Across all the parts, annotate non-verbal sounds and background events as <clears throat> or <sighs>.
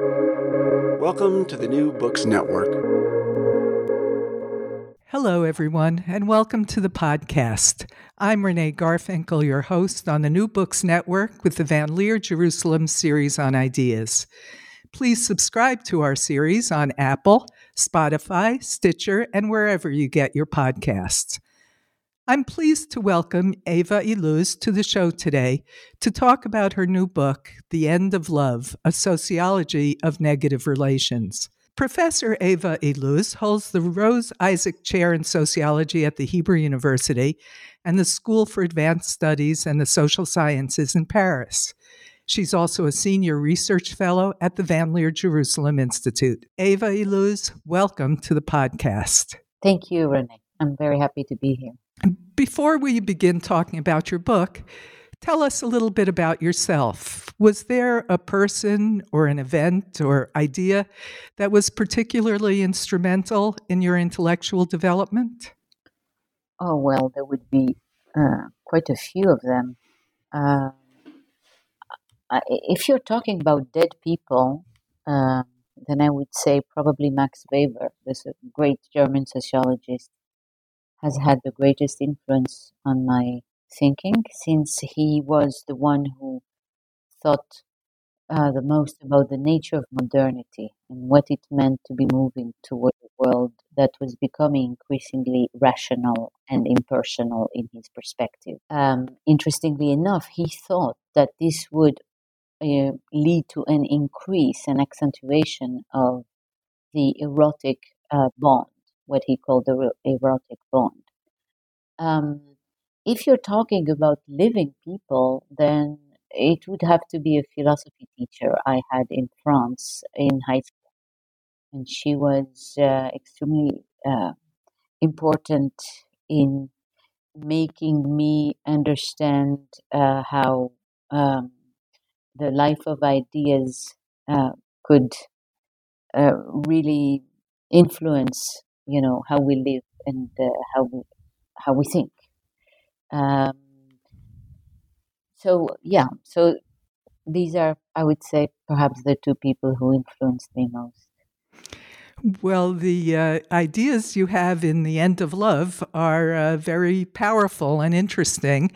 Welcome to the New Books Network. Hello, everyone, and welcome to the podcast. I'm Renee Garfinkel, your host on the New Books Network with the Van Leer Jerusalem series on ideas. Please subscribe to our series on Apple, Spotify, Stitcher, and wherever you get your podcasts. I'm pleased to welcome Eva Illouz to the show today to talk about her new book, The End of Love A Sociology of Negative Relations. Professor Eva Illouz holds the Rose Isaac Chair in Sociology at the Hebrew University and the School for Advanced Studies and the Social Sciences in Paris. She's also a senior research fellow at the Van Leer Jerusalem Institute. Eva Illouz, welcome to the podcast. Thank you, Renee. I'm very happy to be here. Before we begin talking about your book, tell us a little bit about yourself. Was there a person or an event or idea that was particularly instrumental in your intellectual development? Oh, well, there would be uh, quite a few of them. Uh, if you're talking about dead people, uh, then I would say probably Max Weber, this great German sociologist has had the greatest influence on my thinking since he was the one who thought uh, the most about the nature of modernity and what it meant to be moving toward a world that was becoming increasingly rational and impersonal in his perspective. Um, interestingly enough, he thought that this would uh, lead to an increase and accentuation of the erotic uh, bond what he called the erotic bond. Um, if you're talking about living people, then it would have to be a philosophy teacher I had in France in high school. And she was uh, extremely uh, important in making me understand uh, how um, the life of ideas uh, could uh, really influence you know how we live and uh, how we how we think. Um, so yeah, so these are I would say perhaps the two people who influenced me most. Well, the uh, ideas you have in The End of Love are uh, very powerful and interesting.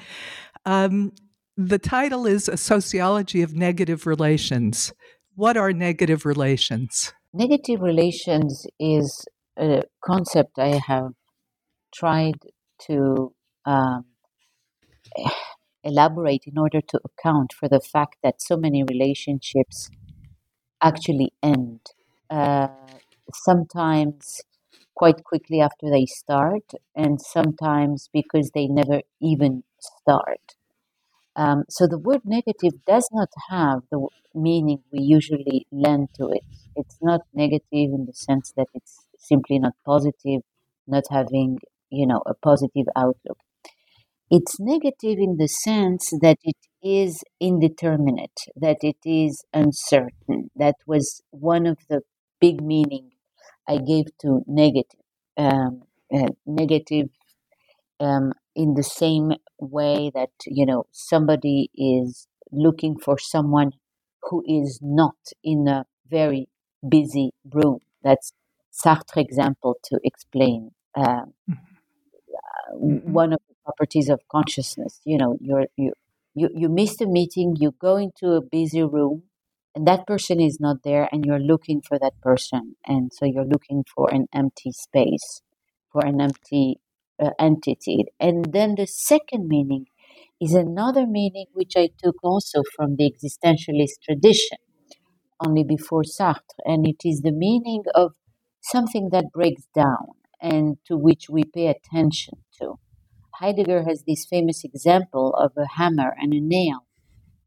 Um, the title is A Sociology of Negative Relations. What are negative relations? Negative relations is a concept I have tried to um, <sighs> elaborate in order to account for the fact that so many relationships actually end. Uh, sometimes quite quickly after they start, and sometimes because they never even start. Um, so the word negative does not have the meaning we usually lend to it. It's not negative in the sense that it's simply not positive, not having, you know, a positive outlook. It's negative in the sense that it is indeterminate, that it is uncertain. That was one of the big meaning I gave to negative. Um, uh, negative um, in the same way that you know somebody is looking for someone who is not in a very busy room. That's Sartre example to explain uh, mm-hmm. one of the properties of consciousness. You know, you're, you you you missed a meeting, you go into a busy room, and that person is not there, and you're looking for that person, and so you're looking for an empty space, for an empty uh, entity, and then the second meaning is another meaning which I took also from the existentialist tradition, only before Sartre, and it is the meaning of something that breaks down and to which we pay attention to. Heidegger has this famous example of a hammer and a nail,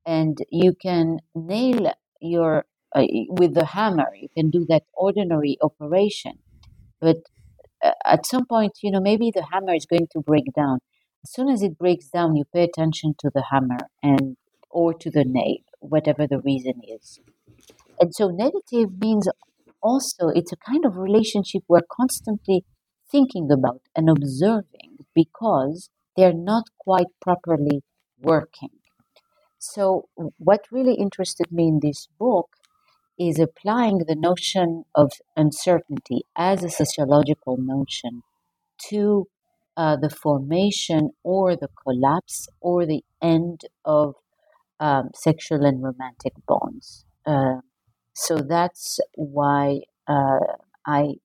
and you can nail your uh, with the hammer. You can do that ordinary operation, but uh, at some point, you know, maybe the hammer is going to break down. As soon as it breaks down, you pay attention to the hammer and or to the nail, whatever the reason is. And so negative means also it's a kind of relationship we're constantly thinking about and observing because they're not quite properly working. So, what really interested me in this book is applying the notion of uncertainty as a sociological notion to uh, the formation or the collapse or the end of um, sexual and romantic bonds. Uh, so that's why uh, I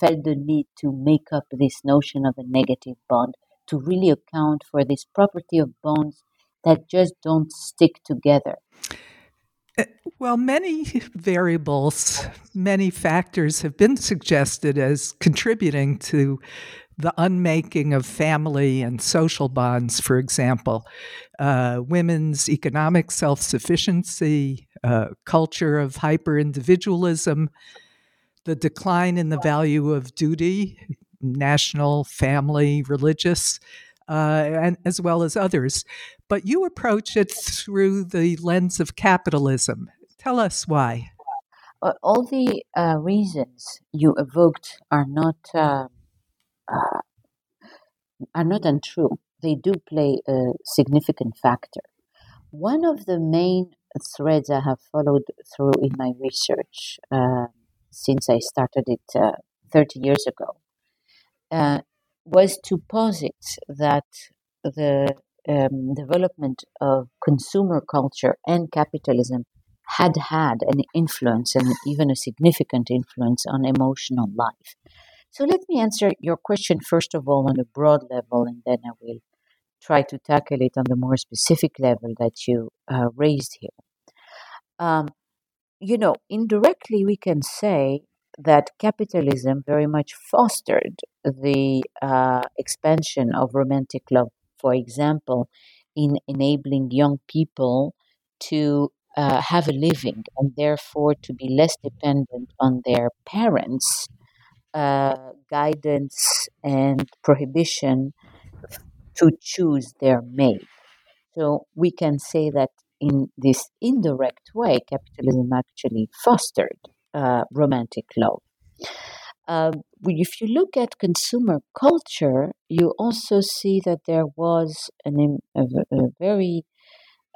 felt the need to make up this notion of a negative bond to really account for this property of bonds that just don't stick together. Uh, well, many variables, many factors have been suggested as contributing to the unmaking of family and social bonds, for example, uh, women's economic self sufficiency, uh, culture of hyper individualism, the decline in the value of duty, national, family, religious, uh, and as well as others. But you approach it through the lens of capitalism. Tell us why. all the uh, reasons you evoked are not um, uh, <sighs> are not untrue. They do play a significant factor. One of the main threads I have followed through in my research uh, since I started it uh, 30 years ago uh, was to posit that the um, development of consumer culture and capitalism had had an influence and even a significant influence on emotional life. So let me answer your question first of all on a broad level, and then I will try to tackle it on the more specific level that you uh, raised here. Um, you know, indirectly, we can say that capitalism very much fostered the uh, expansion of romantic love, for example, in enabling young people to uh, have a living and therefore to be less dependent on their parents' uh, guidance and prohibition to choose their mate. So we can say that in this indirect way, capitalism actually fostered uh, romantic love. Uh, if you look at consumer culture, you also see that there was an, a, a very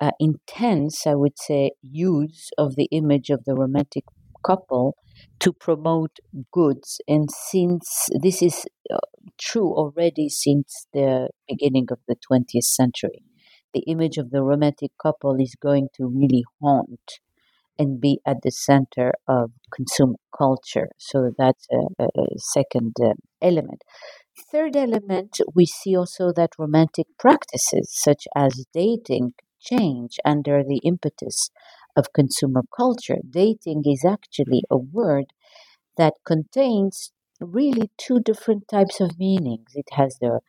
uh, intense, I would say, use of the image of the romantic couple to promote goods. And since this is uh, true already since the beginning of the 20th century, the image of the romantic couple is going to really haunt and be at the center of consumer culture. So that's a, a second uh, element. Third element, we see also that romantic practices such as dating change under the impetus of consumer culture. Dating is actually a word that contains really two different types of meanings. It has the,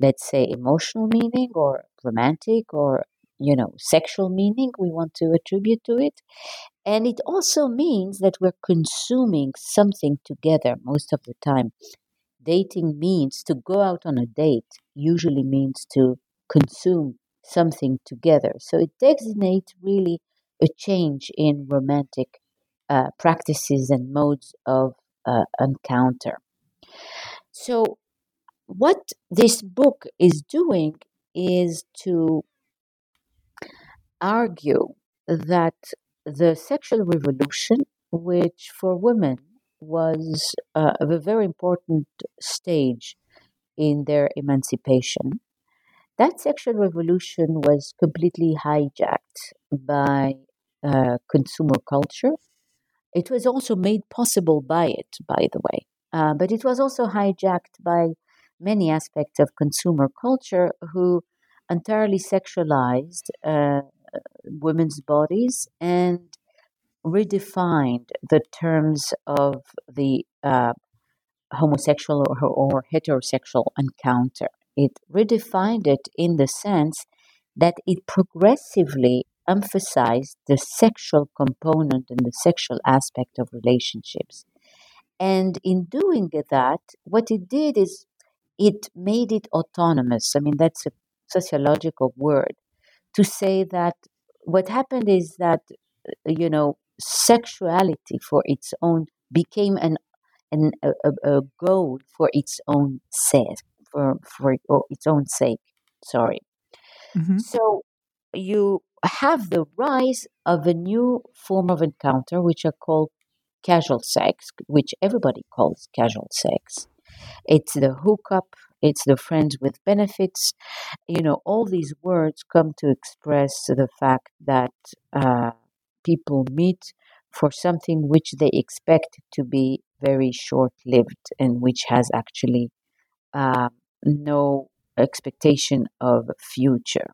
let's say, emotional meaning or romantic or, you know, sexual meaning we want to attribute to it. And it also means that we're consuming something together most of the time. Dating means to go out on a date, usually means to consume something together. So it designates really a change in romantic uh, practices and modes of uh, encounter. So, what this book is doing is to argue that the sexual revolution, which for women was uh, a very important stage in their emancipation, that sexual revolution was completely hijacked by uh, consumer culture. It was also made possible by it, by the way, uh, but it was also hijacked by many aspects of consumer culture who entirely sexualized uh, women's bodies and redefined the terms of the uh, homosexual or, or heterosexual encounter. It redefined it in the sense that it progressively emphasized the sexual component and the sexual aspect of relationships. And in doing that, what it did is it made it autonomous. I mean, that's a sociological word to say that what happened is that, you know, sexuality for its own became an, an a, a goal for its own sake, for, for its own sake. Sorry. Mm-hmm. So you have the rise of a new form of encounter, which are called casual sex, which everybody calls casual sex. It's the hookup, it's the friends with benefits. You know, all these words come to express the fact that uh, people meet for something which they expect to be very short lived and which has actually uh, no expectation of future.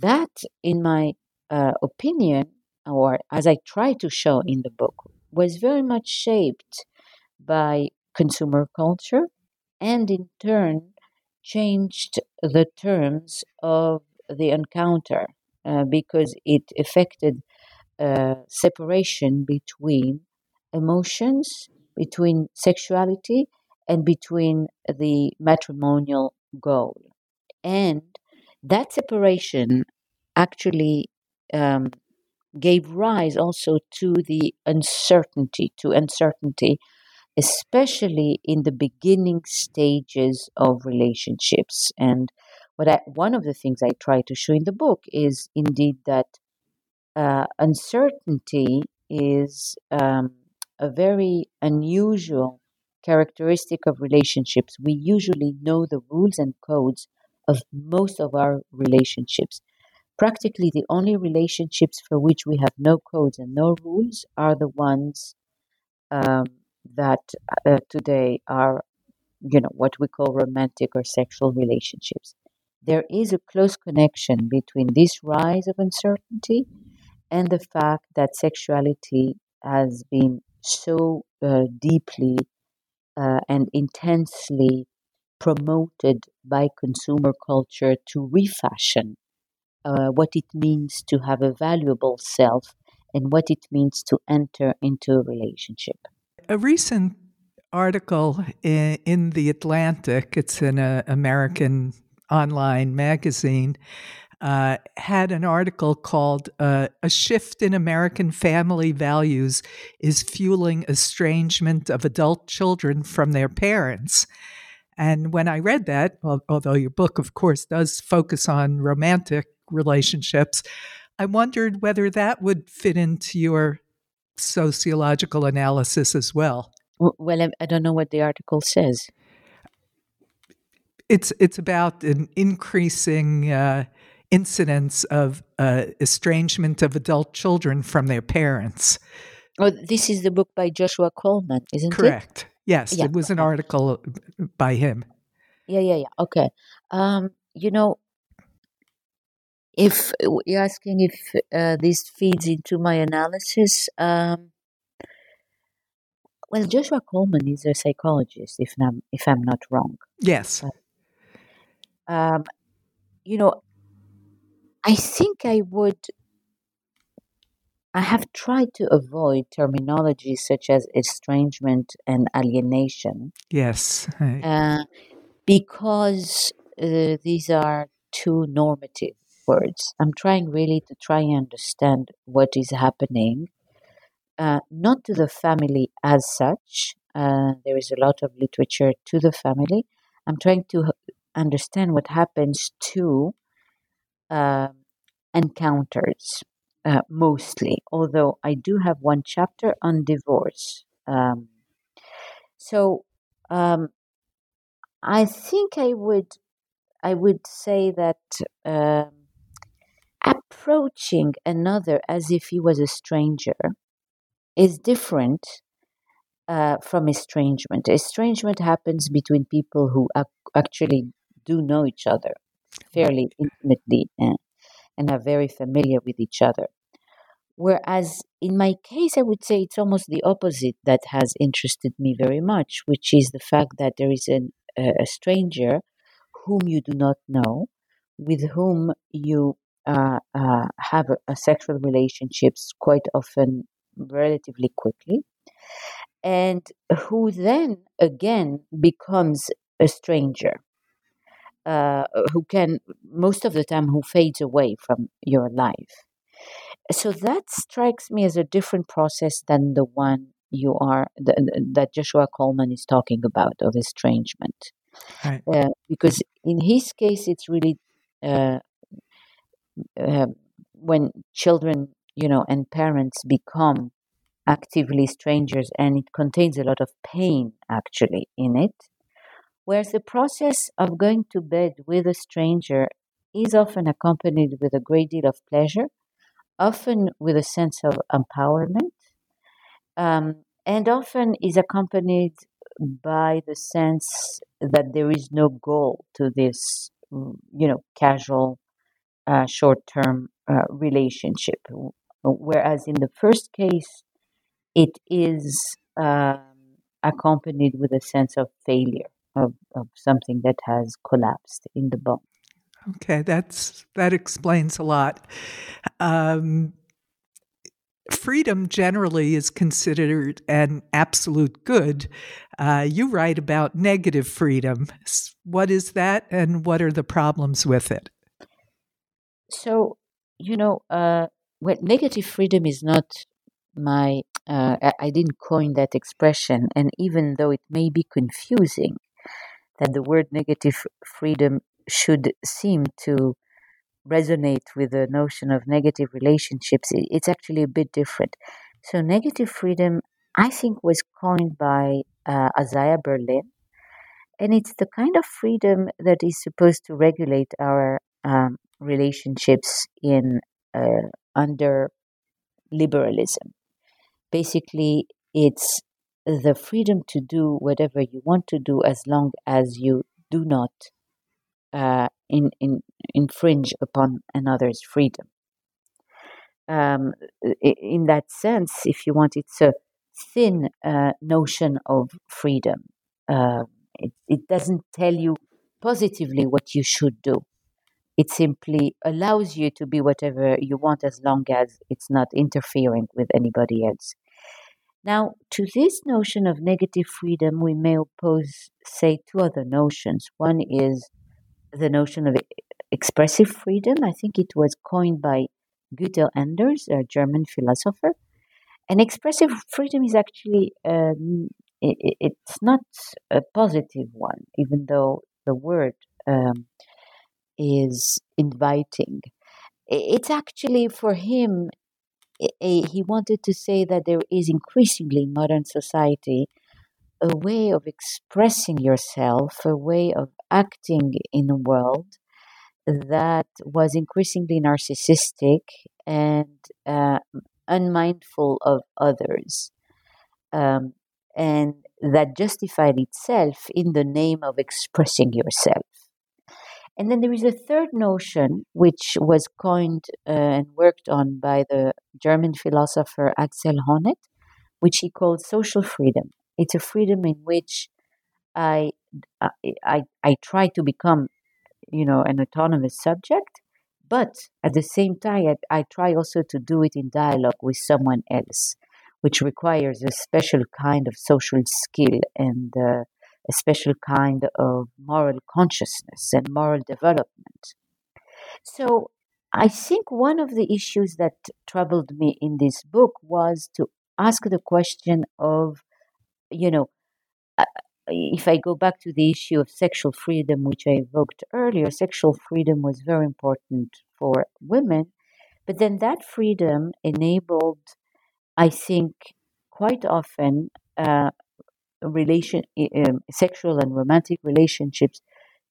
That, in my uh, opinion, or as I try to show in the book, was very much shaped by consumer culture and in turn changed the terms of the encounter uh, because it affected uh, separation between emotions, between sexuality, and between the matrimonial goal. And that separation actually um, gave rise also to the uncertainty, to uncertainty, especially in the beginning stages of relationships. And what I, one of the things I try to show in the book is indeed that uh, uncertainty is um, a very unusual characteristic of relationships. We usually know the rules and codes of most of our relationships. Practically the only relationships for which we have no codes and no rules are the ones um, that uh, today are, you know, what we call romantic or sexual relationships. There is a close connection between this rise of uncertainty and the fact that sexuality has been so uh, deeply uh, and intensely promoted by consumer culture to refashion uh, what it means to have a valuable self and what it means to enter into a relationship. A recent article in, in The Atlantic, it's an uh, American online magazine, uh, had an article called uh, A Shift in American Family Values is Fueling Estrangement of Adult Children from Their Parents. And when I read that, although your book, of course, does focus on romantic relationships, I wondered whether that would fit into your sociological analysis as well. Well, I don't know what the article says. It's it's about an increasing uh, incidence of uh, estrangement of adult children from their parents. Oh, this is the book by Joshua Coleman, isn't Correct. it? Correct. Yes, yeah. it was an article by him. Yeah, yeah, yeah. Okay. Um, you know, if you're asking if uh, this feeds into my analysis, um, well, Joshua Coleman is a psychologist, if I'm if I'm not wrong. Yes. Um, you know, I think I would. I have tried to avoid terminology such as estrangement and alienation. Yes. Uh, because uh, these are two normative words. I'm trying really to try and understand what is happening, uh, not to the family as such. Uh, there is a lot of literature to the family. I'm trying to understand what happens to uh, encounters uh, mostly, although I do have one chapter on divorce. Um, so um, I think I would I would say that um, approaching another as if he was a stranger is different uh, from estrangement. Estrangement happens between people who ac- actually do know each other fairly intimately and, and are very familiar with each other. Whereas in my case, I would say it's almost the opposite that has interested me very much, which is the fact that there is an, a stranger whom you do not know, with whom you uh, uh, have a, a sexual relationships quite often relatively quickly, and who then again becomes a stranger uh, who can most of the time who fades away from your life so that strikes me as a different process than the one you are the, that joshua coleman is talking about of estrangement right. uh, because in his case it's really uh, uh, when children, you know, and parents become actively strangers, and it contains a lot of pain actually in it. Whereas the process of going to bed with a stranger is often accompanied with a great deal of pleasure, often with a sense of empowerment, um, and often is accompanied by the sense that there is no goal to this, mm, you know, casual, uh, short-term uh, relationship. Whereas in the first case, it is um, accompanied with a sense of failure of, of something that has collapsed in the bond. Okay, that's that explains a lot. Um, freedom generally is considered an absolute good. Uh, you write about negative freedom. What is that, and what are the problems with it? So, you know, uh, well, negative freedom is not my. Uh, I didn't coin that expression, and even though it may be confusing, that the word negative freedom should seem to resonate with the notion of negative relationships, it's actually a bit different. So, negative freedom, I think, was coined by uh, Isaiah Berlin, and it's the kind of freedom that is supposed to regulate our um, relationships in uh, under liberalism. Basically, it's the freedom to do whatever you want to do as long as you do not uh, in, in, infringe upon another's freedom. Um, in that sense, if you want, it's a thin uh, notion of freedom. Uh, it, it doesn't tell you positively what you should do. It simply allows you to be whatever you want as long as it's not interfering with anybody else. Now, to this notion of negative freedom, we may oppose, say, two other notions. One is the notion of expressive freedom. I think it was coined by Günther Anders, a German philosopher. And expressive freedom is actually um, it, it's not a positive one, even though the word um, is inviting. It's actually for him. He wanted to say that there is increasingly in modern society a way of expressing yourself, a way of acting in the world that was increasingly narcissistic and uh, unmindful of others, um, and that justified itself in the name of expressing yourself. And then there is a third notion which was coined uh, and worked on by the German philosopher Axel Honneth, which he called social freedom. It's a freedom in which I, I, I try to become, you know, an autonomous subject, but at the same time, I, I try also to do it in dialogue with someone else, which requires a special kind of social skill and uh, a special kind of moral consciousness and moral development. So I think one of the issues that troubled me in this book was to ask the question of you know, uh, if I go back to the issue of sexual freedom, which I evoked earlier, sexual freedom was very important for women. But then that freedom enabled, I think, quite often, uh, relation, um, sexual and romantic relationships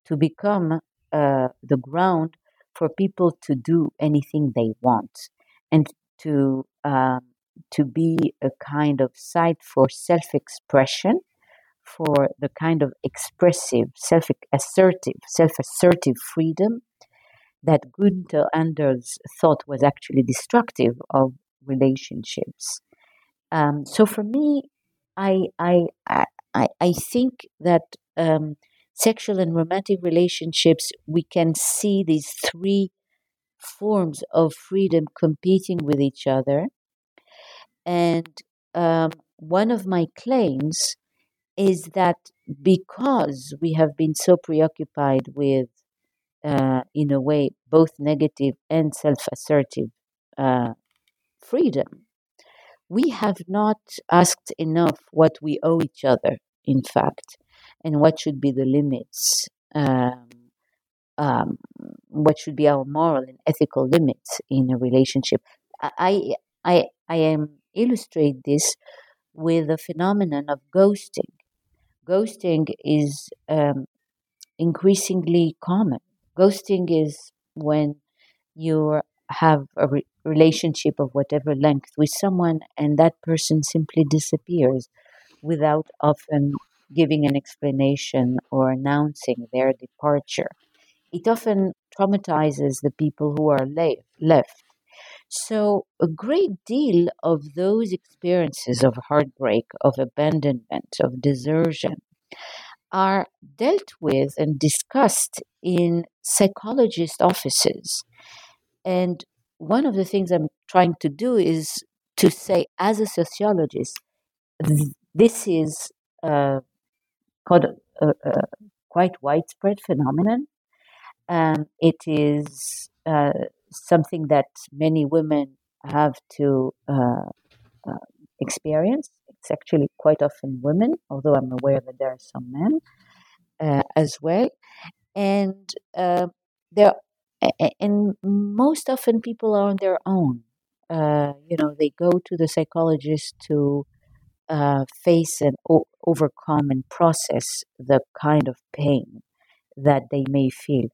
to become uh, the ground for people to do anything they want and to um, to be a kind of site for self expression, for the kind of expressive, self assertive, self assertive freedom that Günther Anders thought was actually destructive of relationships. Um, so for me, I, I, I, I think that um, sexual and romantic relationships, we can see these three forms of freedom competing with each other. And um, one of my claims is that because we have been so preoccupied with, uh, in a way, both negative and self assertive uh, freedom, we have not asked enough what we owe each other, in fact, and what should be the limits um, um, what should be our moral and ethical limits in a relationship. I I I am illustrate this with the phenomenon of ghosting. Ghosting is um, increasingly common. Ghosting is when you have a re- relationship of whatever length with someone and that person simply disappears without often giving an explanation or announcing their departure. It often traumatizes the people who are le- left. So, a great deal of those experiences of heartbreak, of abandonment, of desertion are dealt with and discussed in psychologist offices. And one of the things I'm trying to do is to say, as a sociologist, this is uh, a, quite widespread phenomenon. Um, it is uh, something that many women have to uh, uh, experience. It's actually quite often women, although I'm aware that there are some men as well. And there, and most often people are on their own. Uh, you know, they go to the psychologist to uh, face and o- overcome and process the kind of pain that they may feel.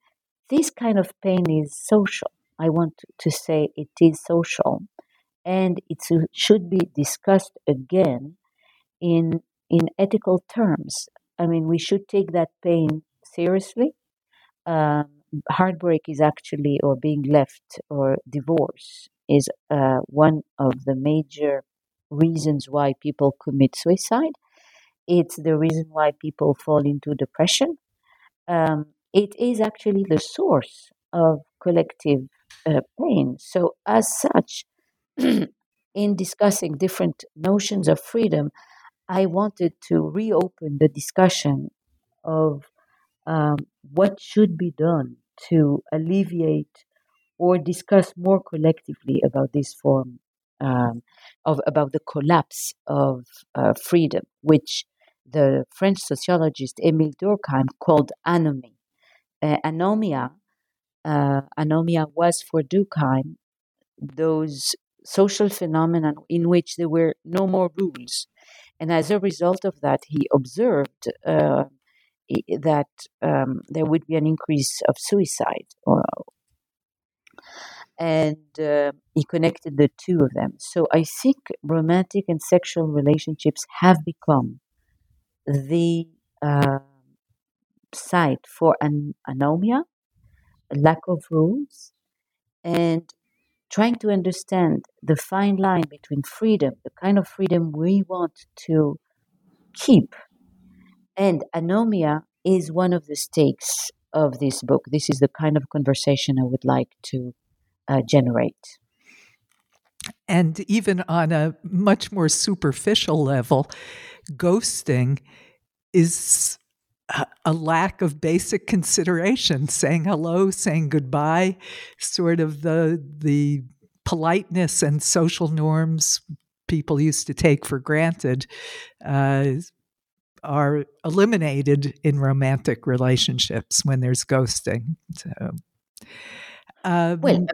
This kind of pain is social. I want to say it is social, and it should be discussed again in in ethical terms. I mean, we should take that pain seriously. Um, heartbreak is actually, or being left, or divorce is uh, one of the major reasons why people commit suicide. It's the reason why people fall into depression. Um, it is actually the source of collective uh, pain. So, as such, <clears throat> in discussing different notions of freedom, I wanted to reopen the discussion of um, what should be done to alleviate or discuss more collectively about this form um, of about the collapse of uh, freedom, which the French sociologist Émile Durkheim called anomie. Uh, anomia, uh, anomia was for Durkheim those social phenomena in which there were no more rules, and as a result of that, he observed uh, that um, there would be an increase of suicide and uh, he connected the two of them. So I think romantic and sexual relationships have become the uh, site for an anomia, a lack of rules, and trying to understand the fine line between freedom, the kind of freedom we want to keep, and anomia is one of the stakes of this book. This is the kind of conversation I would like to uh, generate. And even on a much more superficial level, ghosting is a lack of basic consideration saying hello saying goodbye sort of the the politeness and social norms people used to take for granted uh, are eliminated in romantic relationships when there's ghosting so um, well um,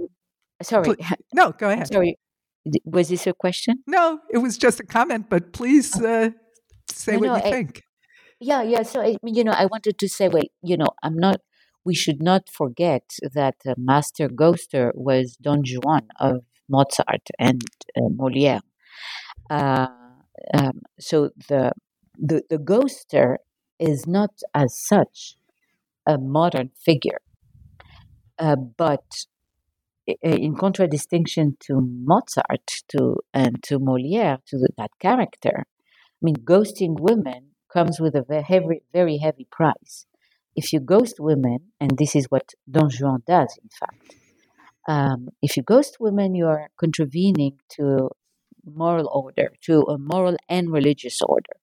Sorry. no, go ahead. Sorry. Was this a question? No, it was just a comment, but please oh. uh, say no, what no, you I, think. Yeah, yeah. So, I, you know, I wanted to say, wait, you know, I'm not, we should not forget that uh, Master Ghoster was Don Juan of Mozart and uh, Moliere. Uh, um, so the, the, the ghoster is not as such a modern figure, uh, but in contradistinction to Mozart to and to Moliere, to the, that character, I mean, ghosting women comes with a very heavy, very heavy price. If you ghost women, and this is what Don Juan does, in fact, um, if you ghost women, you are contravening to moral order, to a moral and religious order.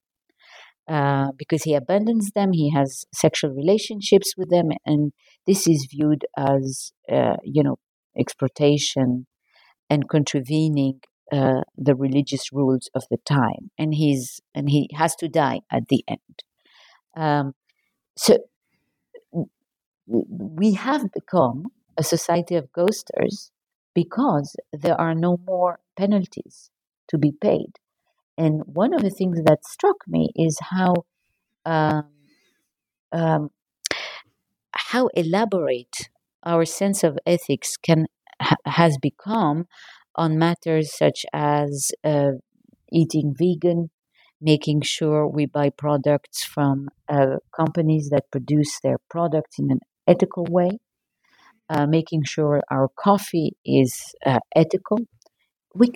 Uh, because he abandons them, he has sexual relationships with them, and this is viewed as, uh, you know, exploitation and contravening uh, the religious rules of the time, and he's and he has to die at the end. Um, so we have become a society of ghosters because there are no more penalties to be paid. And one of the things that struck me is how um, um, how elaborate our sense of ethics can ha- has become on matters such as uh, eating vegan, making sure we buy products from uh, companies that produce their products in an ethical way, uh, making sure our coffee is uh, ethical. We,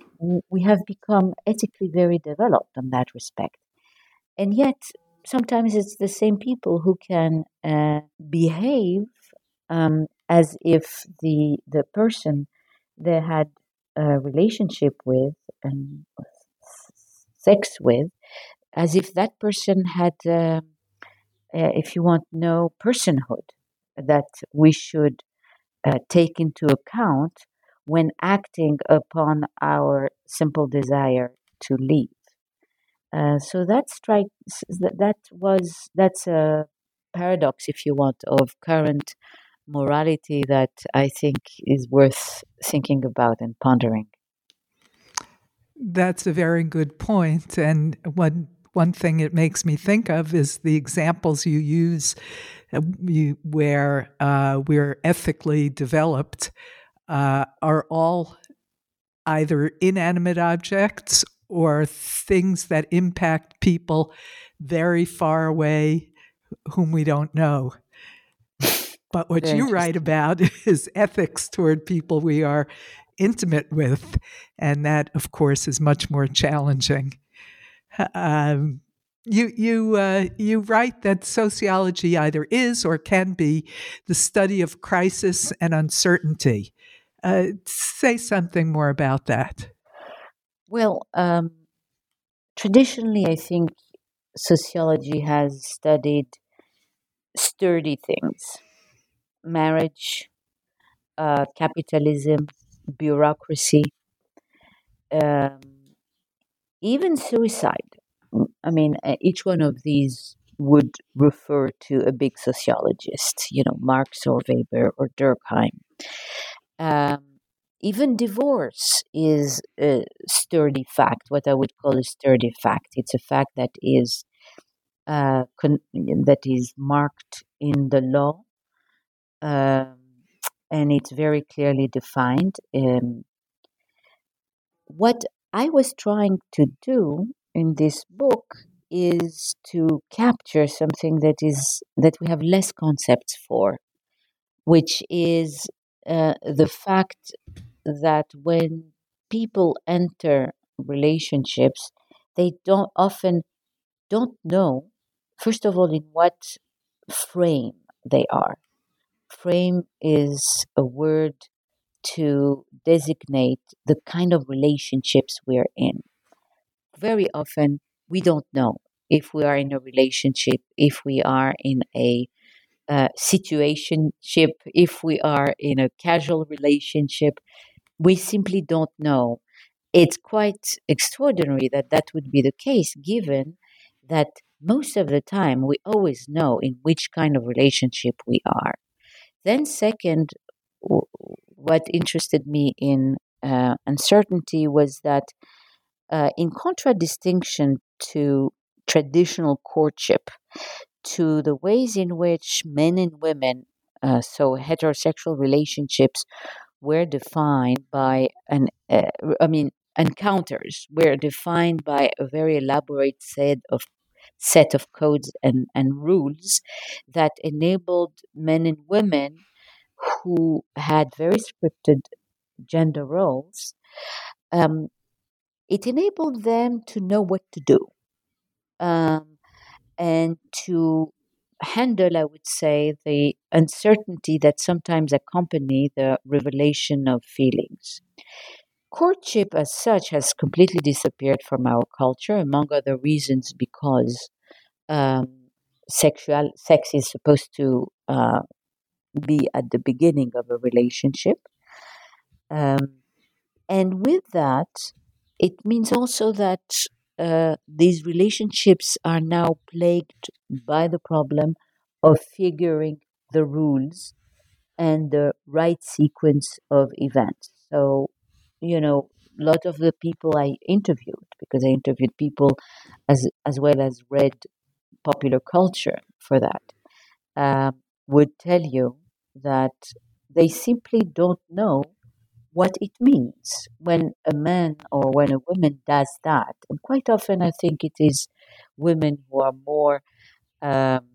we have become ethically very developed in that respect. And yet, sometimes it's the same people who can uh, behave um, as if the, the person they had a relationship with and sex with, as if that person had, uh, uh, if you want, no personhood that we should uh, take into account when acting upon our simple desire to leave. Uh, so that strikes that, that was that's a paradox, if you want, of current morality that I think is worth thinking about and pondering. That's a very good point. And one one thing it makes me think of is the examples you use uh, you, where uh, we're ethically developed uh, are all either inanimate objects or things that impact people very far away whom we don't know. But what you write about <laughs> is ethics toward people we are intimate with. And that, of course, is much more challenging. <laughs> Um, you you uh, you write that sociology either is or can be the study of crisis and uncertainty. Uh, say something more about that. Well, um, traditionally, I think sociology has studied sturdy things marriage, uh, capitalism, bureaucracy, um, even suicide. I mean, uh, each one of these would refer to a big sociologist, you know, Marx or Weber or Durkheim. Um, even divorce is a sturdy fact, what I would call a sturdy fact. It's a fact that is uh, con- that is marked in the law, um, and it's very clearly defined. Um, what I was trying to do in this book is to capture something that is that we have less concepts for, which is uh, the fact that when people enter relationships, they don't often don't know, first of all, in what frame they are. Frame is a word to designate the kind of relationships we're in. Very often, we don't know if we are in a relationship, if we are in a situationship, if we are in a casual relationship, we simply don't know. It's quite extraordinary that that would be the case, given that most of the time we always know in which kind of relationship we are. Then, second, what interested me in uh, uncertainty was that, uh, in contradistinction to traditional courtship, to the ways in which men and women, uh, so heterosexual relationships, were defined by an, uh, I mean, encounters were defined by a very elaborate set of set of codes and, and rules that enabled men and women who had very scripted gender roles. Um, it enabled them to know what to do um, and to handle, I would say, the uncertainty that sometimes accompany the revelation of feelings. Courtship, as such, has completely disappeared from our culture, among other reasons, because um, sexual sex is supposed to uh, be at the beginning of a relationship, um, and with that, it means also that uh, these relationships are now plagued by the problem of figuring the rules and the right sequence of events. So, you know, a lot of the people I interviewed, because I interviewed people as as well as read popular culture for that, um, would tell you that they simply don't know what it means when a man or when a woman does that. And quite often, I think it is women who are more um,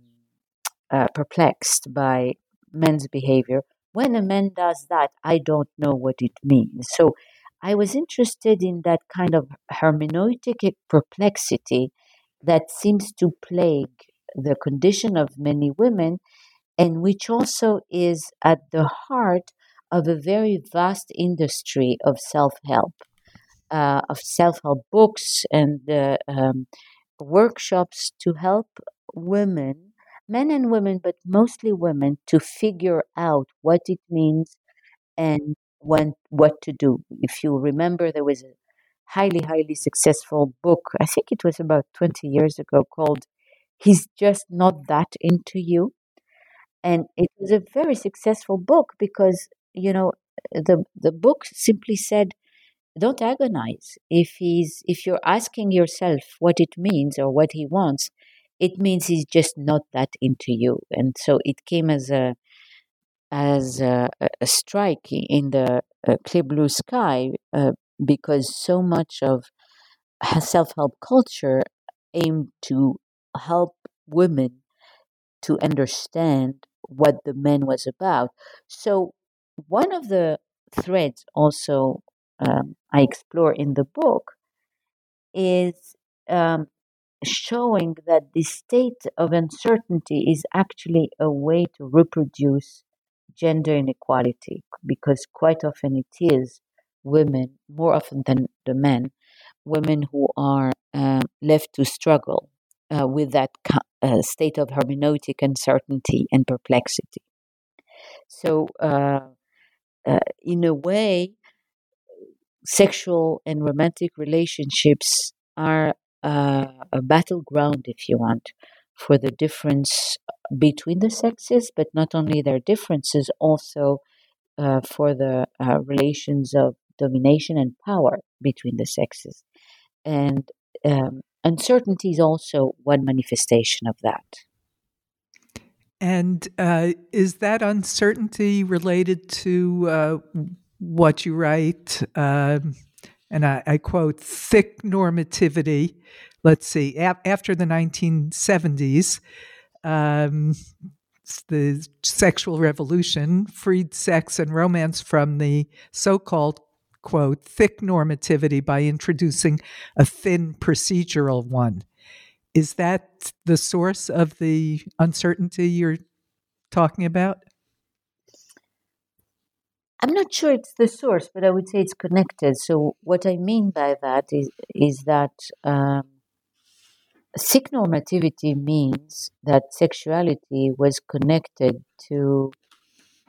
uh, perplexed by men's behavior. When a man does that, I don't know what it means. So I was interested in that kind of hermeneutic perplexity that seems to plague the condition of many women and which also is at the heart of a very vast industry of self help, uh, of self help books and uh, um, workshops to help women, men and women, but mostly women, to figure out what it means and when, what to do. If you remember, there was a highly, highly successful book, I think it was about 20 years ago, called He's Just Not That Into You. And it was a very successful book because, you know, the, the book simply said, don't agonize. If he's if you're asking yourself what it means or what he wants, it means he's just not that into you. And so it came as a as a, a strike in the uh, clear blue sky uh, because so much of self help culture aimed to help women to understand what the man was about. So, one of the threads also um, I explore in the book is um, showing that the state of uncertainty is actually a way to reproduce gender inequality because quite often it is women, more often than the men, women who are uh, left to struggle uh, with that uh, state of hermeneutic uncertainty and perplexity. So, uh, in a way, sexual and romantic relationships are uh, a battleground, if you want, for the difference between the sexes, but not only their differences, also uh, for the uh, relations of domination and power between the sexes. And um, uncertainty is also one manifestation of that. And uh, is that uncertainty related to uh, what you write? Um, and I, I, quote, thick normativity. Let's see, after the 1970s, um, the sexual revolution freed sex and romance from the so called quote, thick normativity by introducing a thin procedural one. Is that the source of the uncertainty you're talking about? I'm not sure it's the source, but I would say it's connected. So, what I mean by that is, is that um, thick normativity means that sexuality was connected to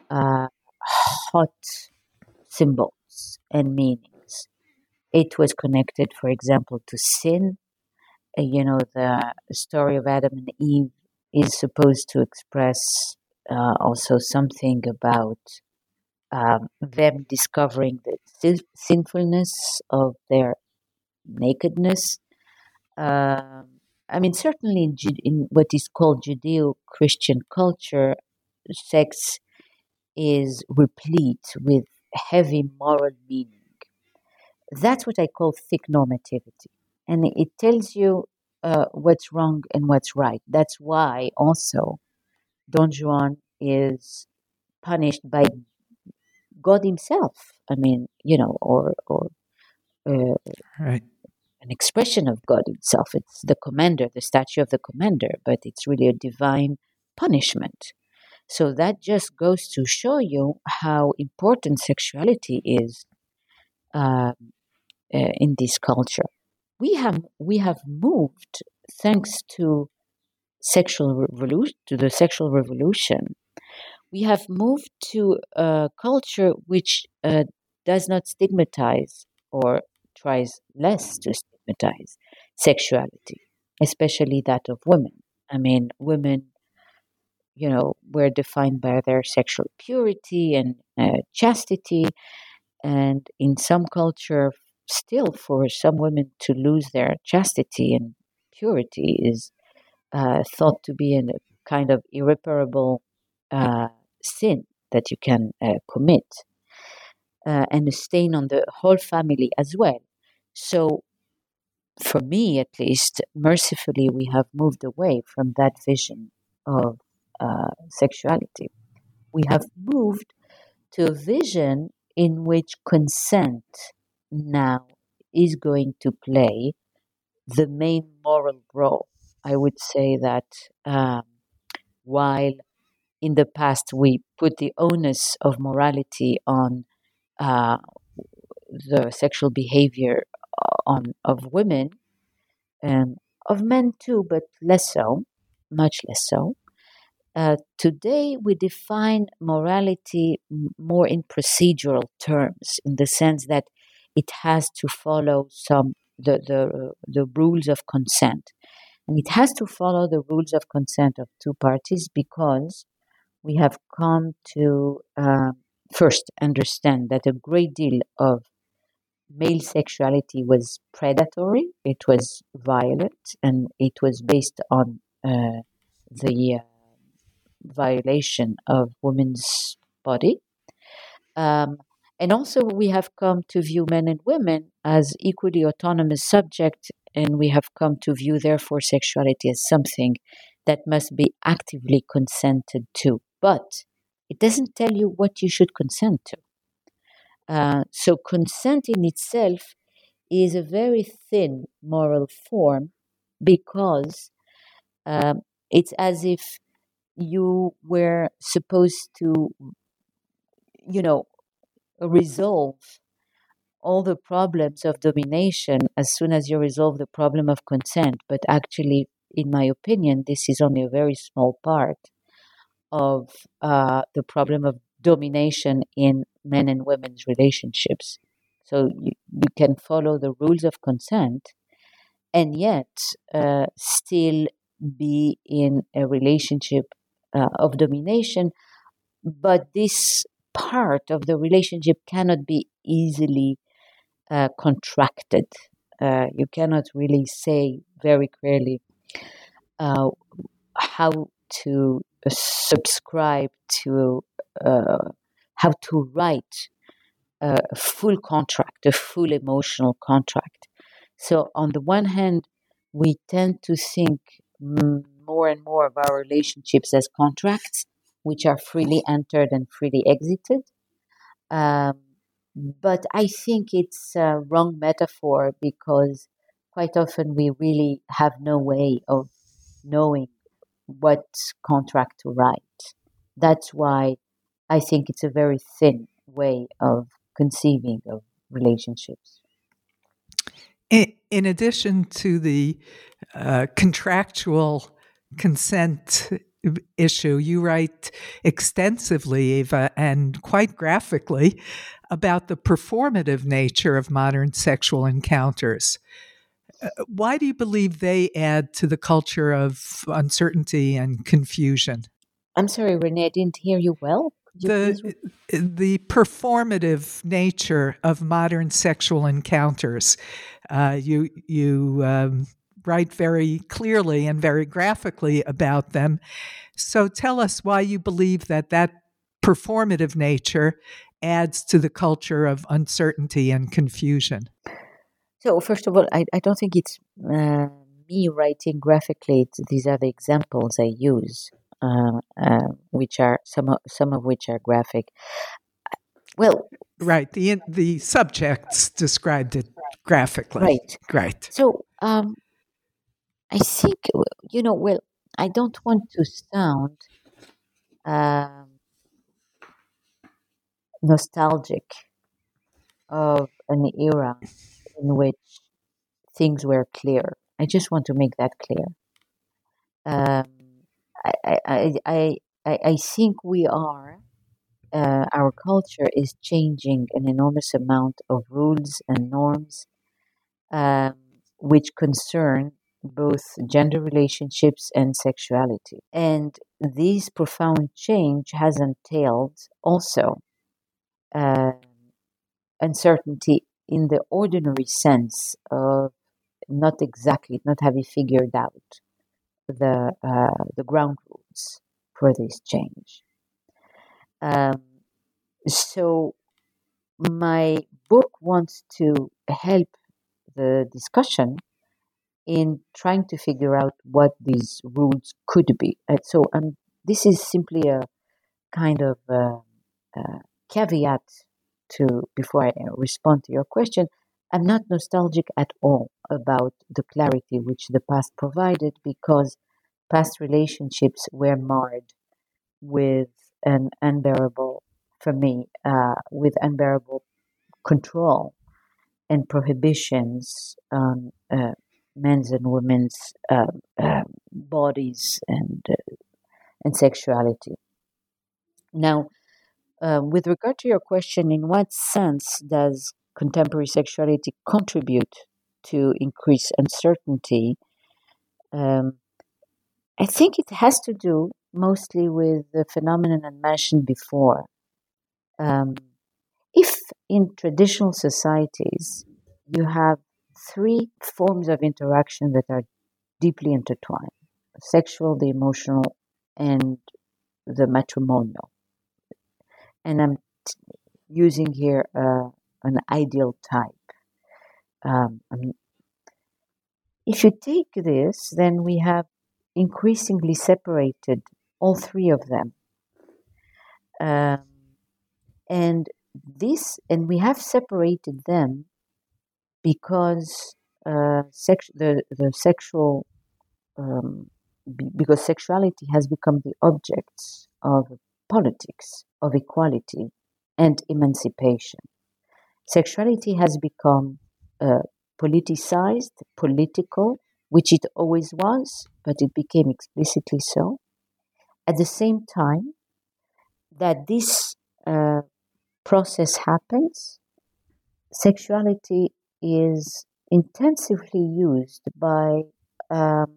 uh, hot symbols and meanings. It was connected, for example, to sin. Uh, you know, the story of Adam and Eve is supposed to express uh, also something about um, them discovering the sinfulness of their nakedness. Uh, I mean, certainly in, in what is called Judeo Christian culture, sex is replete with heavy moral meaning. That's what I call thick normativity. And it tells you uh, what's wrong and what's right. That's why also Don Juan is punished by God Himself. I mean, you know, or or uh, right. an expression of God Himself. It's the commander, the statue of the commander, but it's really a divine punishment. So that just goes to show you how important sexuality is um, uh, in this culture. We have we have moved thanks to sexual revolution to the sexual revolution. We have moved to a culture which uh, does not stigmatize or tries less to stigmatize sexuality, especially that of women. I mean, women you know, were defined by their sexual purity and uh, chastity. And in some culture, still for some women to lose their chastity and purity is uh, thought to be a kind of irreparable uh, sin that you can uh, commit uh, and a stain on the whole family as well. So, for me at least, mercifully, we have moved away from that vision of uh, sexuality. We have moved to a vision in which consent now is going to play the main moral role. I would say that um, while in the past we put the onus of morality on uh, the sexual behavior uh, on of women and of men too, but less so, much less so. Uh, today, we define morality more in procedural terms, in the sense that it has to follow some the, the, the rules of consent. And it has to follow the rules of consent of two parties because we have come to uh, first understand that a great deal of male sexuality was predatory, it was violent, and it was based on uh, the uh, violation of women's body. Um, and also, we have come to view men and women as equally autonomous subjects, and we have come to view, therefore, sexuality as something that must be actively consented to. But it doesn't tell you what you should consent to. Uh, so, consent in itself is a very thin moral form because um, it's as if you were supposed to, you know, resolve all the problems of domination as soon as you resolve the problem of consent. But actually, in my opinion, this is only a very small part of uh, the problem of domination in men and women's relationships. So you, you can follow the rules of consent and yet uh, still be in a relationship uh, of domination. But this part of the relationship cannot be easily uh, contracted. Uh, you cannot really say very clearly uh, how to subscribe to uh, how to write a full contract, a full emotional contract. So, on the one hand, we tend to think more and more of our relationships as contracts, which are freely entered and freely exited. Um, but I think it's a wrong metaphor because quite often we really have no way of knowing what contract to write. That's why I think it's a very thin way of conceiving of relationships. In, in addition to the uh, contractual consent issue, you write extensively, Eva, and quite graphically about the performative nature of modern sexual encounters. Uh, why do you believe they add to the culture of uncertainty and confusion? I'm sorry, Renee, I didn't hear you well. You the, the performative nature of modern sexual encounters. Uh, you you um, write very clearly and very graphically about them. So tell us why you believe that that performative nature adds to the culture of uncertainty and confusion. So, first of all, I, I don't think it's uh, me writing graphically. These are the examples I use, uh, uh, which are some of, some of which are graphic. Well, right. The the subjects described it graphically. Right. Right. So, um, I think you know. Well, I don't want to sound um, nostalgic of an era in which things were clear. I just want to make that clear. Um, I, I, I, I, I think we are, uh, our culture is changing an enormous amount of rules and norms um, which concern both gender relationships and sexuality. And this profound change has entailed also uh, uncertainty in the ordinary sense of not exactly, not having figured out the uh, the ground rules for this change. Um, so my book wants to help the discussion in trying to figure out what these rules could be. And so um, this is simply a kind of uh, uh, caveat to before I respond to your question. I'm not nostalgic at all about the clarity which the past provided because past relationships were marred with an unbearable, for me, uh, with unbearable control and prohibitions on uh, men's and women's uh, uh bodies and uh, and sexuality. Now, uh, with regard to your question, in what sense does contemporary sexuality contribute to increase uncertainty? Um, I think it has to do mostly with the phenomenon I mentioned before. Um, if in traditional societies you have three forms of interaction that are deeply intertwined sexual, the emotional, and the matrimonial. And I'm t- using here uh, an ideal type. Um, if you take this, then we have increasingly separated all three of them. Um, and this, and we have separated them because uh, sex, the, the sexual, um, be, because sexuality has become the object of politics, of equality, and emancipation. Sexuality has become uh, politicized, political, which it always was, but it became explicitly so. At the same time that this uh, process happens, sexuality is intensively used by um,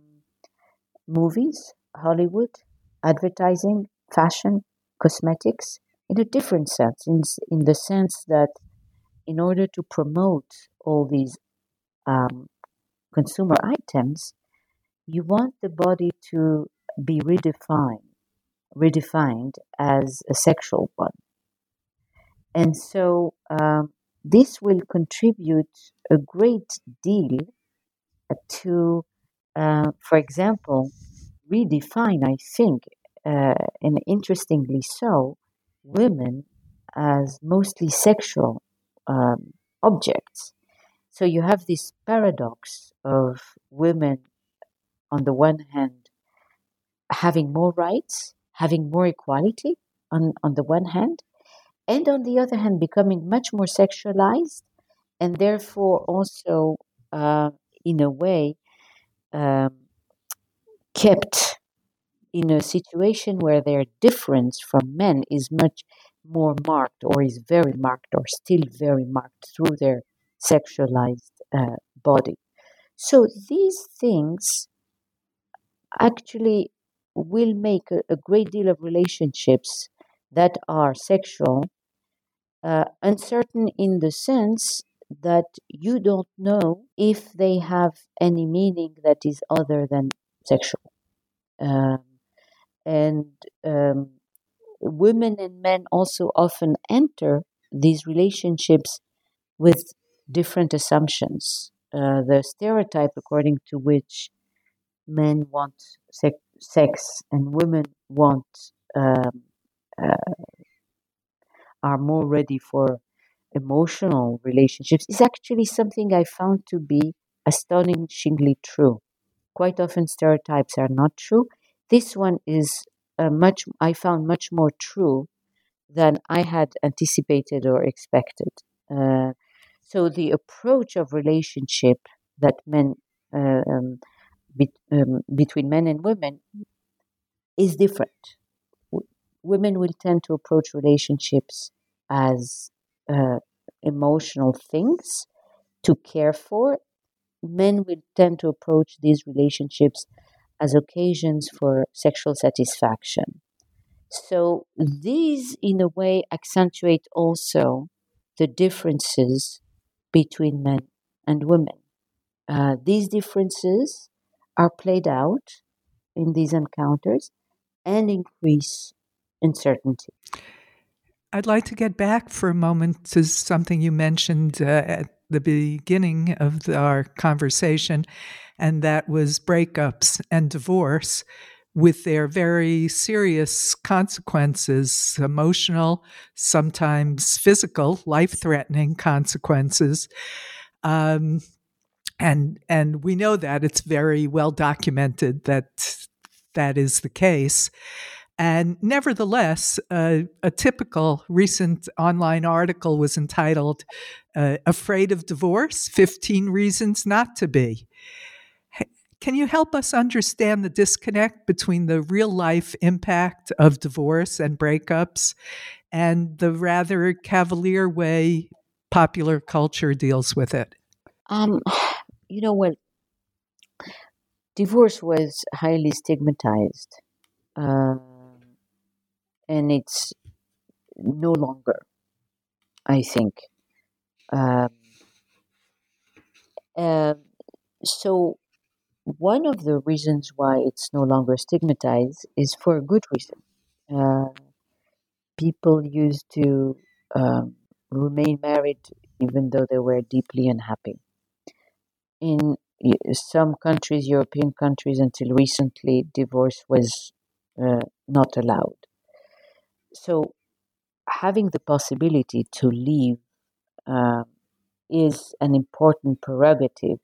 movies, Hollywood, advertising, fashion, cosmetics, in a different sense, in, in the sense that in order to promote all these um, consumer items, you want the body to be redefined, redefined as a sexual one. And so um, this will contribute a great deal to, uh, for example, redefine, I think, uh, and interestingly so, women as mostly sexual um, objects. So you have this paradox of women, on the one hand, having more rights, having more equality, on, on the one hand, and on the other hand, becoming much more sexualized and therefore also, uh, in a way, um, kept in a situation where their difference from men is much more marked or is very marked or still very marked through their sexualized uh, body. So these things actually will make a, a great deal of relationships that are sexual uh, uncertain in the sense that you don't know if they have any meaning that is other than sexual. Um, and um, women and men also often enter these relationships with different assumptions. Uh, the stereotype according to which men want sec- sex and women want um, are more ready for emotional relationships is actually something I found to be astonishingly true. Quite often, stereotypes are not true. This one is uh, much, I found much more true than I had anticipated or expected. Uh, so, the approach of relationship that men, uh, um, be, um, between men and women, is different women will tend to approach relationships as uh, emotional things to care for men will tend to approach these relationships as occasions for sexual satisfaction. So these, in a way, accentuate also the differences between men and women. Uh, these differences are played out in these encounters and increase uncertainty. I'd like to get back for a moment to something you mentioned uh, at the beginning of the, our conversation, and that was breakups and divorce with their very serious consequences emotional, sometimes physical, life threatening consequences. Um, and and we know that it's very well documented that that is the case. And nevertheless, uh, a typical recent online article was entitled uh, Afraid of Divorce 15 Reasons Not to Be. Can you help us understand the disconnect between the real life impact of divorce and breakups and the rather cavalier way popular culture deals with it? Um, you know what? Divorce was highly stigmatized, um, and it's no longer, I think. Um, uh, so one of the reasons why it's no longer stigmatized is for a good reason. Uh, people used to um, remain married even though they were deeply unhappy. In some countries, European countries, until recently, divorce was uh, not allowed. So, having the possibility to leave uh, is an important prerogative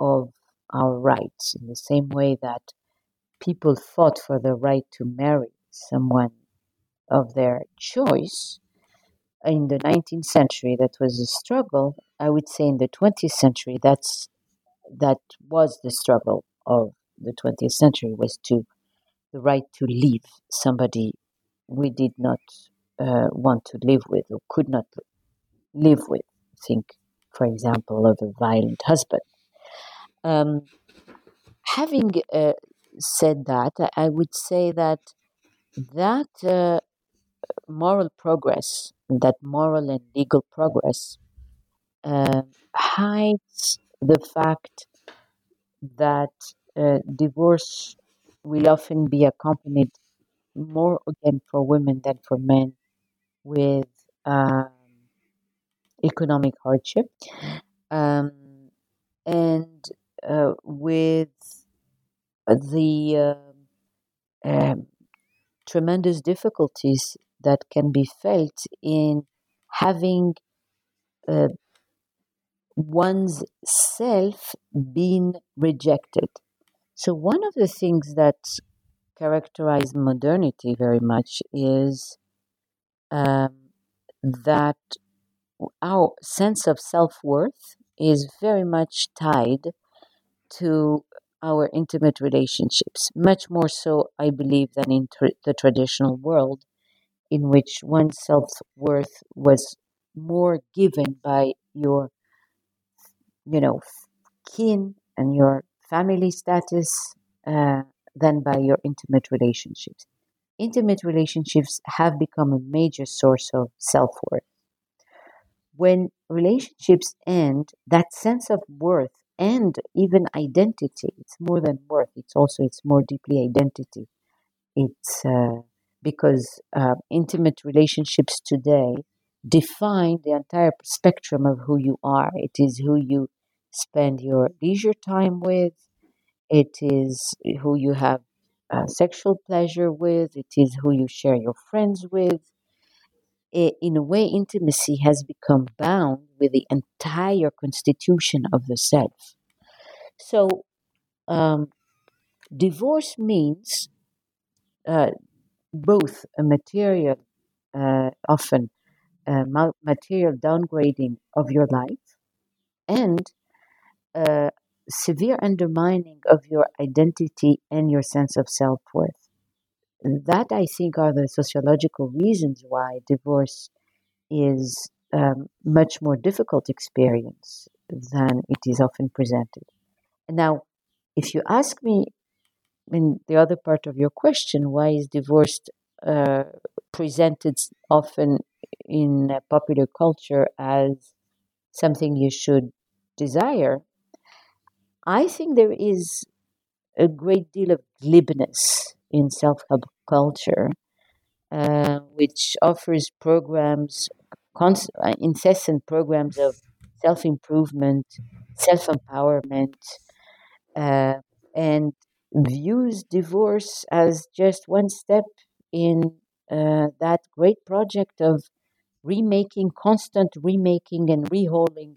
of our rights in the same way that people fought for the right to marry someone of their choice. In the 19th century that was a struggle. I would say in the 20th century that's that was the struggle of the 20th century was to the right to leave somebody we did not uh, want to live with or could not live with. Think for example of a violent husband. Um, having uh, said that, I would say that that uh, moral progress, that moral and legal progress, uh, hides the fact that uh, divorce will often be accompanied more again for women than for men with um, economic hardship um, and uh, with the uh, um, tremendous difficulties that can be felt in having uh, one's self being rejected. So, one of the things that characterize modernity very much is um, that our sense of self worth is very much tied to our intimate relationships, much more so, I believe, than in tr- the traditional world, in which one's self worth was more given by your, you know, kin and your family status uh, than by your intimate relationships. Intimate relationships have become a major source of self worth. When relationships end, that sense of worth and even identity. It's more than worth. It's also it's more deeply identity. It's uh, because uh, intimate relationships today define the entire spectrum of who you are. It is who you spend your leisure time with. It is who you have uh, sexual pleasure with. It is who you share your friends with. It, in a way, intimacy has become bound with the entire constitution of the self. So, um, divorce means uh, both a material, uh, often uh, material downgrading of your life and a severe undermining of your identity and your sense of self worth. That, I think, are the sociological reasons why divorce is um, much more difficult experience than it is often presented. Now, if you ask me in the other part of your question, why is divorce uh, presented often in popular culture as something you should desire? I think there is a great deal of glibness in self help culture, uh, which offers programs, cons- uh, incessant programs of self improvement, self empowerment, uh, and views divorce as just one step in uh, that great project of remaking, constant remaking and rehauling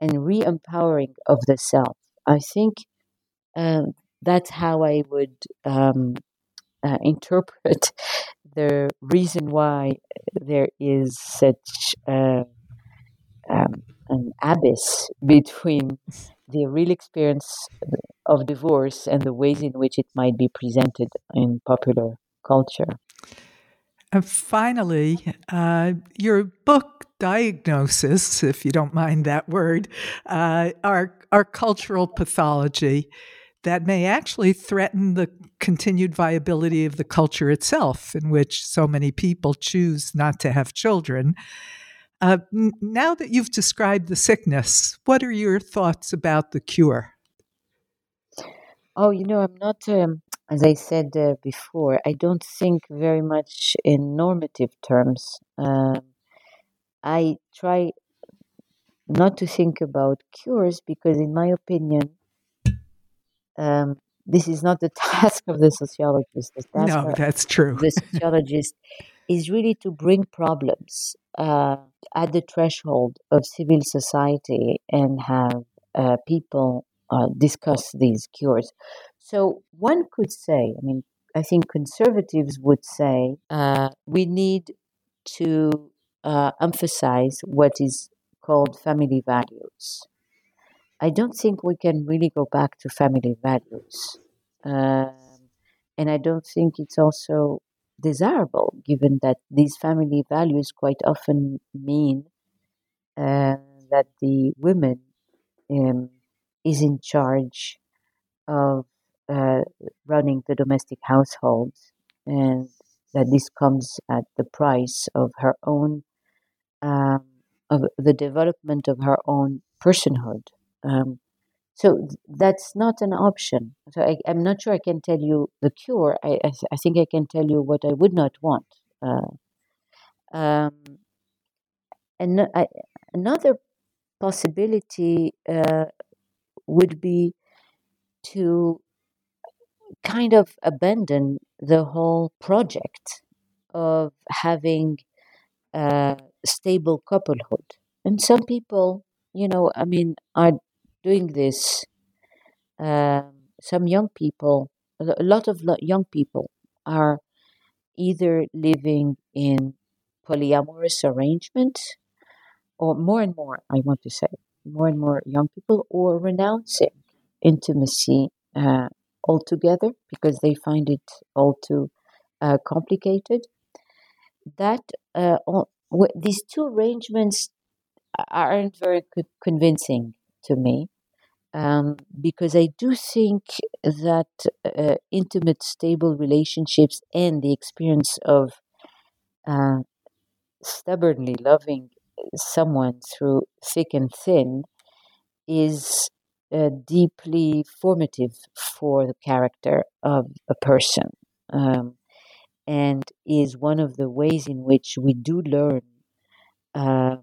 and re empowering of the self. I think um, that's how I would um, uh, <laughs> interpret the reason why there is such uh, um, an abyss between the real experience of divorce and the ways in which it might be presented in popular culture. And finally, uh, your book diagnosis, if you don't mind that word, uh, are, are cultural pathology that may actually threaten the continued viability of the culture itself, in which so many people choose not to have children. Uh, n- now that you've described the sickness, what are your thoughts about the cure? Oh, you know, I'm not, um, as I said uh, before, I don't think very much in normative terms. Um, I try not to think about cures because, in my opinion, um, this is not the <laughs> task of the sociologist. The task No, that's true. the sociologist is really to bring problems uh, at the threshold of civil society and have uh, people uh, discuss these cures. So one could say, I mean, I think conservatives would say uh, we need to uh, emphasize what is called family values. I don't think we can really go back to family values. Um, and I don't think it's also desirable, given that these family values quite often mean uh, that the woman um, is in charge of uh, running the domestic household, and that this comes at the price of her own, um, of the development of her own personhood. Um, so that's not an option. So I, I'm not sure I can tell you the cure. I, I, I think I can tell you what I would not want. Uh, um, and I, another possibility uh, would be to kind of abandon the whole project of having a stable couplehood. And some people, you know, I mean, are doing this. Um, some young people, a lot of young people are either living in polyamorous arrangement or more and more, I want to say, more and more young people, or renouncing intimacy uh, altogether because they find it all too uh, complicated. That uh, all, w- these two arrangements aren't very co- convincing to me um, because I do think that uh, intimate, stable relationships and the experience of uh, stubbornly loving someone through thick and thin is deeply formative for the character of a person um, and is one of the ways in which we do learn um,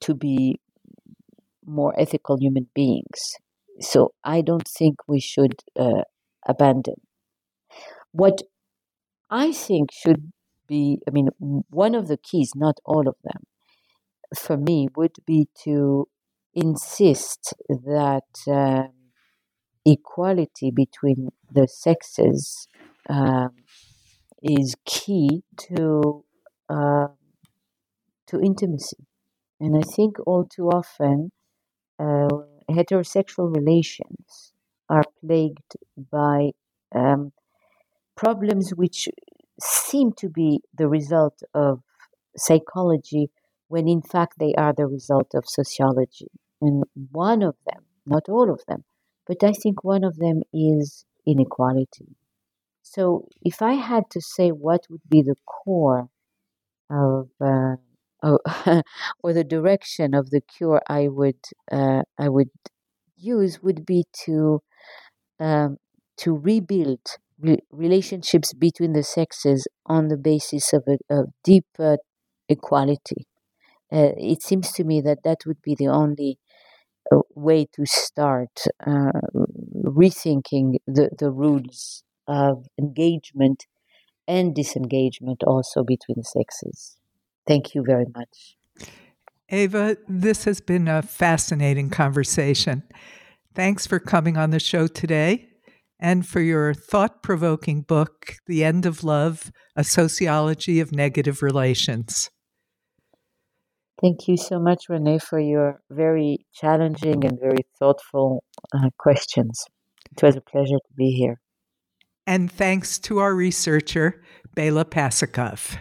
to be more ethical human beings. So I don't think we should uh, abandon. What I think should be, I mean, one of the keys, not all of them, for me would be to insist that um, equality between the sexes um, is key to uh, to intimacy. And I think all too often uh, heterosexual relations are plagued by um, problems which seem to be the result of psychology when in fact they are the result of sociology. And one of them, not all of them, but I think one of them is inequality. So, if I had to say what would be the core of, uh, <laughs> or the direction of the cure I would uh, I would use would be to um, to rebuild re- relationships between the sexes on the basis of a, of deep uh, equality. Uh, it seems to me that that would be the only way to start uh, rethinking the, the rules of engagement and disengagement also between sexes. Thank you very much. Eva, this has been a fascinating conversation. Thanks for coming on the show today and for your thought provoking book, The End of Love A Sociology of Negative Relations. Thank you so much, Renee, for your very challenging and very thoughtful uh, questions. It was a pleasure to be here. And thanks to our researcher, Bela Pasikov.